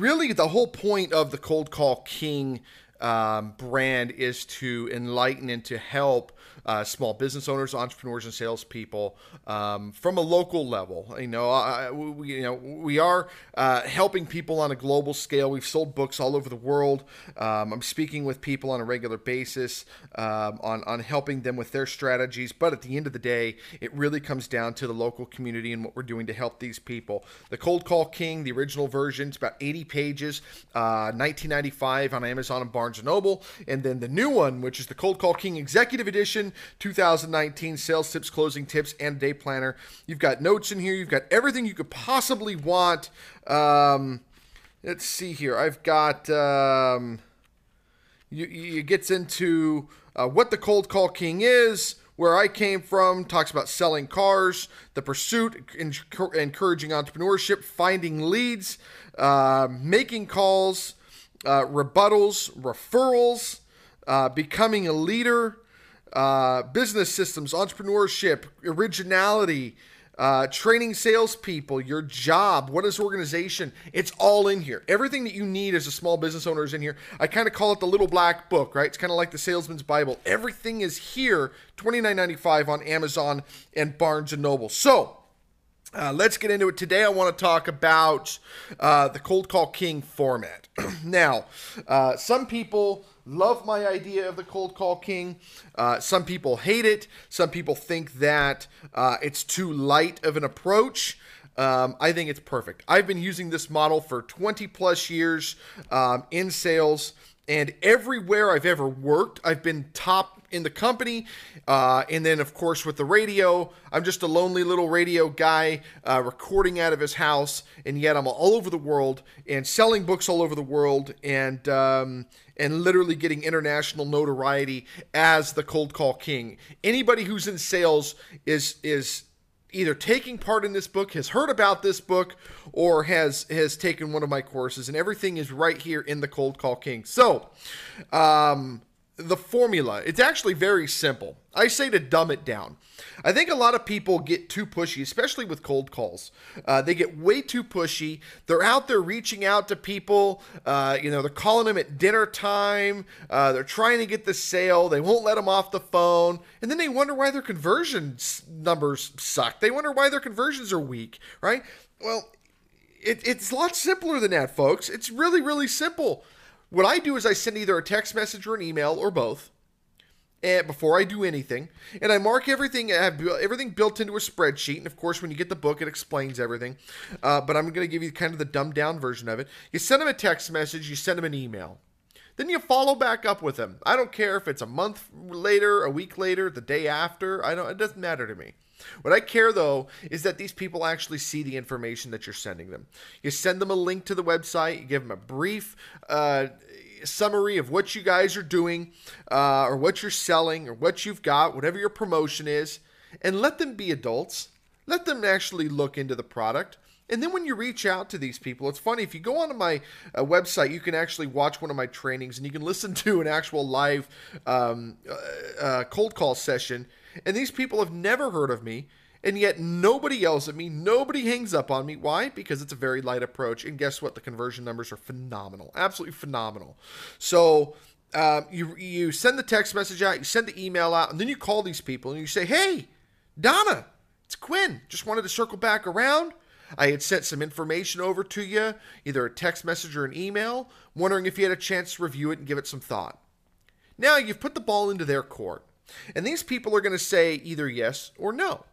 really, the whole point of the Cold Call King um, brand is to enlighten and to help uh, small business owners, entrepreneurs, and salespeople um, from a local level. You know, I, we, you know, we are uh, helping people on a global scale. We've sold books all over the world. Um, I'm speaking with people on a regular basis um, on on helping them with their strategies. But at the end of the day, it really comes down to the local community and what we're doing to help these people. The Cold Call King, the original version, it's about 80 pages, uh, 1995 on Amazon and Barnes and Noble, and then the new one, which is the Cold Call King Executive Edition, 2019 sales tips, closing tips, and day planner. You've got notes in here. You've got everything you could possibly want. Um, let's see here. I've got. Um, you, you gets into uh, what the cold call king is, where I came from, talks about selling cars, the pursuit, encouraging entrepreneurship, finding leads, uh, making calls, uh, rebuttals, referrals, uh, becoming a leader, uh, business systems, entrepreneurship, originality, uh, training salespeople, your job, what is organization. It's all in here. Everything that you need as a small business owner is in here. I kind of call it the little black book, right? It's kind of like the salesman's Bible. Everything is here, twenty nine ninety five on Amazon and Barnes and Noble. So. Uh, let's get into it today. I want to talk about uh, the Cold Call King format. now, uh, some people love my idea of the cold call king. Uh, some people hate it. Some people think that uh, it's too light of an approach. Um, I think it's perfect. I've been using this model for 20 plus years um, in sales, and everywhere I've ever worked, I've been top in the company. Uh, and then, of course, with the radio, I'm just a lonely little radio guy uh, recording out of his house, and yet I'm all over the world and selling books all over the world, and um, and literally getting international notoriety as the cold call king. Anybody who's in sales is is either taking part in this book, has heard about this book, or has has taken one of my courses, and everything is right here in the Cold Call King. So, um, the formula. It's actually very simple. I say to dumb it down. I think a lot of people get too pushy, especially with cold calls. Uh, they get way too pushy. They're out there reaching out to people. Uh, you know, they're calling them at dinner time. Uh, they're trying to get the sale. They won't let them off the phone. And then they wonder why their conversion numbers suck. They wonder why their conversions are weak, right? Well, it, it's a lot simpler than that, folks. It's really, really simple. What I do is I send either a text message or an email or both and before I do anything, and I mark everything. I have everything built into a spreadsheet, and of course, when you get the book, it explains everything. Uh, but I'm going to give you kind of the dumbed down version of it. You send them a text message, you send them an email, then you follow back up with them. I don't care if it's a month later, a week later, the day after. I don't. It doesn't matter to me. What I care though is that these people actually see the information that you're sending them. You send them a link to the website, you give them a brief uh, summary of what you guys are doing, uh, or what you're selling, or what you've got, whatever your promotion is, and let them be adults. Let them actually look into the product. And then when you reach out to these people, it's funny. If you go onto my uh, website, you can actually watch one of my trainings and you can listen to an actual live um, uh, uh cold call session and these people have never heard of me, and yet nobody yells at me, nobody hangs up on me. Why? Because it's a very light approach. And guess what? The conversion numbers are phenomenal, absolutely phenomenal. So um, you you send the text message out, you send the email out, and then you call these people and you say, "Hey, Donna, it's Quinn. Just wanted to circle back around." I had sent some information over to you, either a text message or an email, wondering if you had a chance to review it and give it some thought. Now you've put the ball into their court. And these people are going to say either yes or no.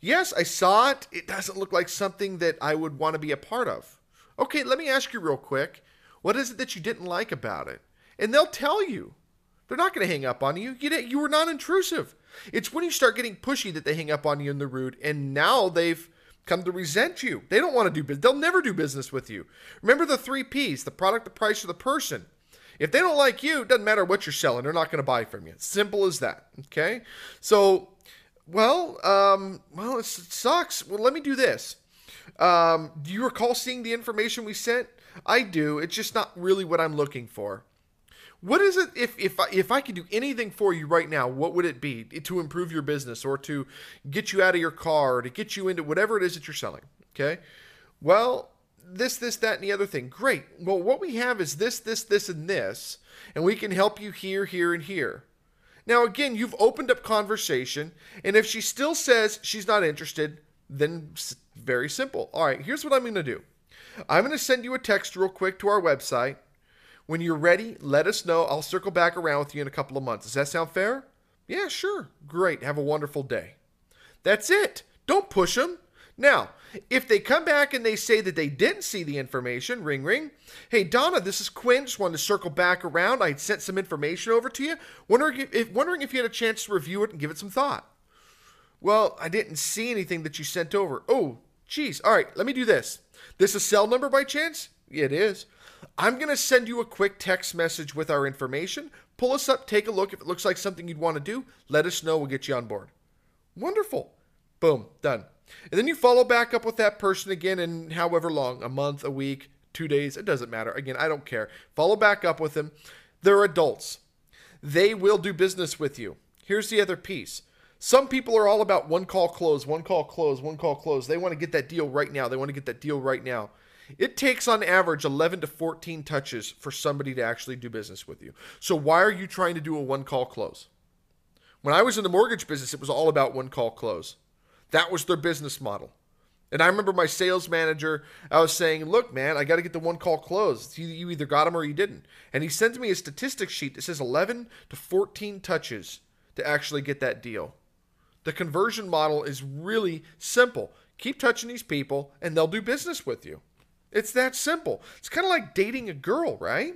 Yes, I saw it. It doesn't look like something that I would want to be a part of. Okay, let me ask you real quick. What is it that you didn't like about it? And they'll tell you. They're not going to hang up on you. You, you were non intrusive. It's when you start getting pushy that they hang up on you in the rude, and now they've come to resent you. They don't want to do business. They'll never do business with you. Remember the three P's the product, the price, or the person. If they don't like you, it doesn't matter what you're selling, they're not going to buy from you. Simple as that. Okay? So, well, um, well, it sucks. Well, let me do this. Um, do you recall seeing the information we sent? I do. It's just not really what I'm looking for. What is it if if I, if I could do anything for you right now? What would it be to improve your business or to get you out of your car or to get you into whatever it is that you're selling? Okay. Well, this, this, that, and the other thing. Great. Well, what we have is this, this, this, and this, and we can help you here, here, and here. Now, again, you've opened up conversation, and if she still says she's not interested, then very simple. All right, here's what I'm going to do I'm going to send you a text real quick to our website. When you're ready, let us know. I'll circle back around with you in a couple of months. Does that sound fair? Yeah, sure. Great. Have a wonderful day. That's it. Don't push them. Now, if they come back and they say that they didn't see the information, ring ring. Hey Donna, this is Quinn. Just wanted to circle back around. I sent some information over to you. Wondering if, wondering if you had a chance to review it and give it some thought. Well, I didn't see anything that you sent over. Oh, geez. All right, let me do this. This a cell number by chance? It is. I'm going to send you a quick text message with our information. Pull us up, take a look. If it looks like something you'd want to do, let us know. We'll get you on board. Wonderful. Boom, done. And then you follow back up with that person again in however long a month, a week, two days, it doesn't matter. Again, I don't care. Follow back up with them. They're adults, they will do business with you. Here's the other piece. Some people are all about one call close, one call close, one call close. They want to get that deal right now. They want to get that deal right now. It takes on average 11 to 14 touches for somebody to actually do business with you. So why are you trying to do a one call close? When I was in the mortgage business, it was all about one call close. That was their business model. And I remember my sales manager, I was saying, look, man, I got to get the one call closed. You either got them or you didn't. And he sends me a statistics sheet that says 11 to 14 touches to actually get that deal. The conversion model is really simple. Keep touching these people and they'll do business with you. It's that simple. It's kind of like dating a girl, right?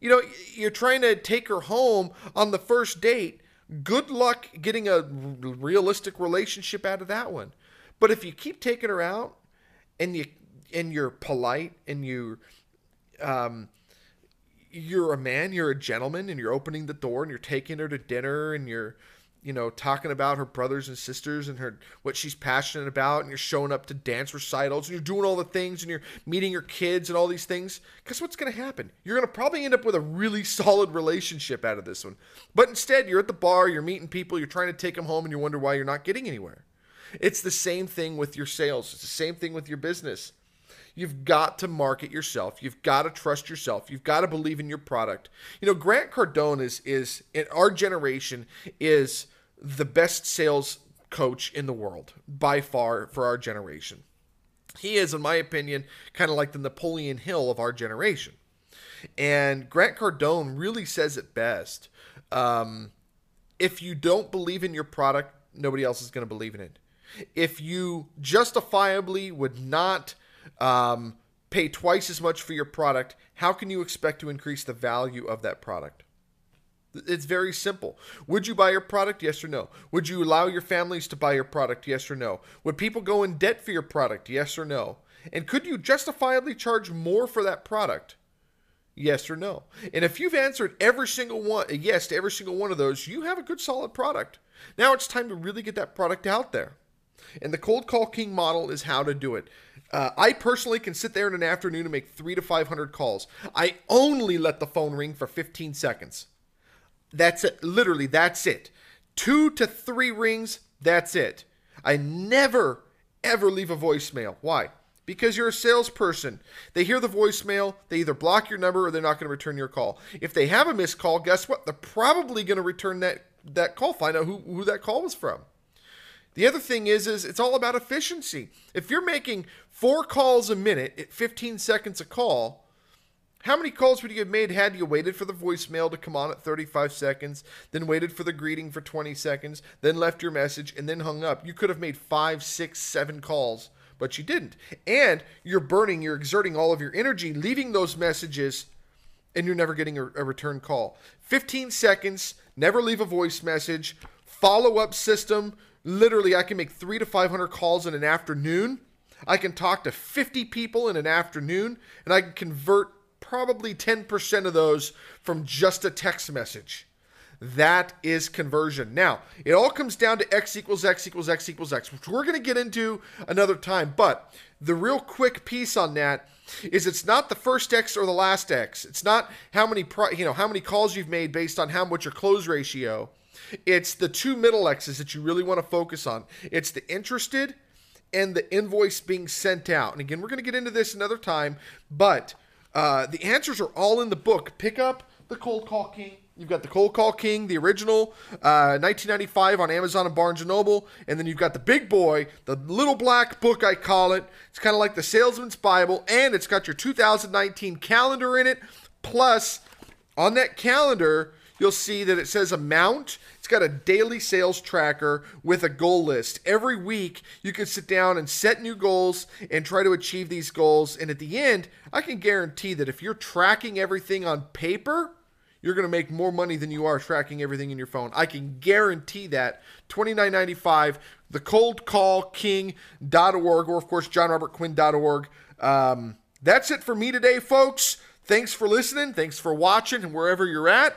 You know, you're trying to take her home on the first date good luck getting a realistic relationship out of that one. But if you keep taking her out and you and you're polite and you um you're a man, you're a gentleman and you're opening the door and you're taking her to dinner and you're you know, talking about her brothers and sisters and her what she's passionate about, and you're showing up to dance recitals, and you're doing all the things, and you're meeting your kids and all these things. Guess what's going to happen? You're going to probably end up with a really solid relationship out of this one. But instead, you're at the bar, you're meeting people, you're trying to take them home, and you wonder why you're not getting anywhere. It's the same thing with your sales. It's the same thing with your business. You've got to market yourself. You've got to trust yourself. You've got to believe in your product. You know, Grant Cardone is is in our generation is the best sales coach in the world by far for our generation. He is, in my opinion, kind of like the Napoleon Hill of our generation. And Grant Cardone really says it best. Um, if you don't believe in your product, nobody else is going to believe in it. If you justifiably would not um, pay twice as much for your product, how can you expect to increase the value of that product? It's very simple. Would you buy your product? Yes or no? Would you allow your families to buy your product? Yes or no? Would people go in debt for your product? Yes or no? And could you justifiably charge more for that product? Yes or no? And if you've answered every single one, yes to every single one of those, you have a good solid product. Now it's time to really get that product out there. And the cold call king model is how to do it. Uh, I personally can sit there in an afternoon and make three to 500 calls. I only let the phone ring for 15 seconds. That's it. Literally, that's it. Two to three rings, that's it. I never, ever leave a voicemail. Why? Because you're a salesperson. They hear the voicemail, they either block your number or they're not going to return your call. If they have a missed call, guess what? They're probably going to return that, that call, find out who, who that call was from. The other thing is, is it's all about efficiency. If you're making four calls a minute at 15 seconds a call, how many calls would you have made had you waited for the voicemail to come on at 35 seconds, then waited for the greeting for 20 seconds, then left your message, and then hung up? You could have made five, six, seven calls, but you didn't. And you're burning, you're exerting all of your energy, leaving those messages, and you're never getting a, a return call. 15 seconds, never leave a voice message, follow up system. Literally, I can make three to 500 calls in an afternoon. I can talk to 50 people in an afternoon, and I can convert probably 10% of those from just a text message. That is conversion. Now, it all comes down to x equals x equals x equals x, which we're going to get into another time. But the real quick piece on that is it's not the first x or the last x. It's not how many you know how many calls you've made based on how much your close ratio. It's the two middle x's that you really want to focus on. It's the interested and the invoice being sent out. And again, we're going to get into this another time, but uh, the answers are all in the book. Pick up the Cold Call King. You've got the Cold Call King, the original, uh, 1995 on Amazon and Barnes and Noble, and then you've got the big boy, the little black book I call it. It's kind of like the Salesman's Bible, and it's got your 2019 calendar in it. Plus, on that calendar, you'll see that it says amount. It's got a daily sales tracker with a goal list. Every week, you can sit down and set new goals and try to achieve these goals. And at the end, I can guarantee that if you're tracking everything on paper, you're going to make more money than you are tracking everything in your phone. I can guarantee that. $29.95, thecoldcallking.org, or of course, jonrobertquinn.org. Um, that's it for me today, folks. Thanks for listening. Thanks for watching, and wherever you're at.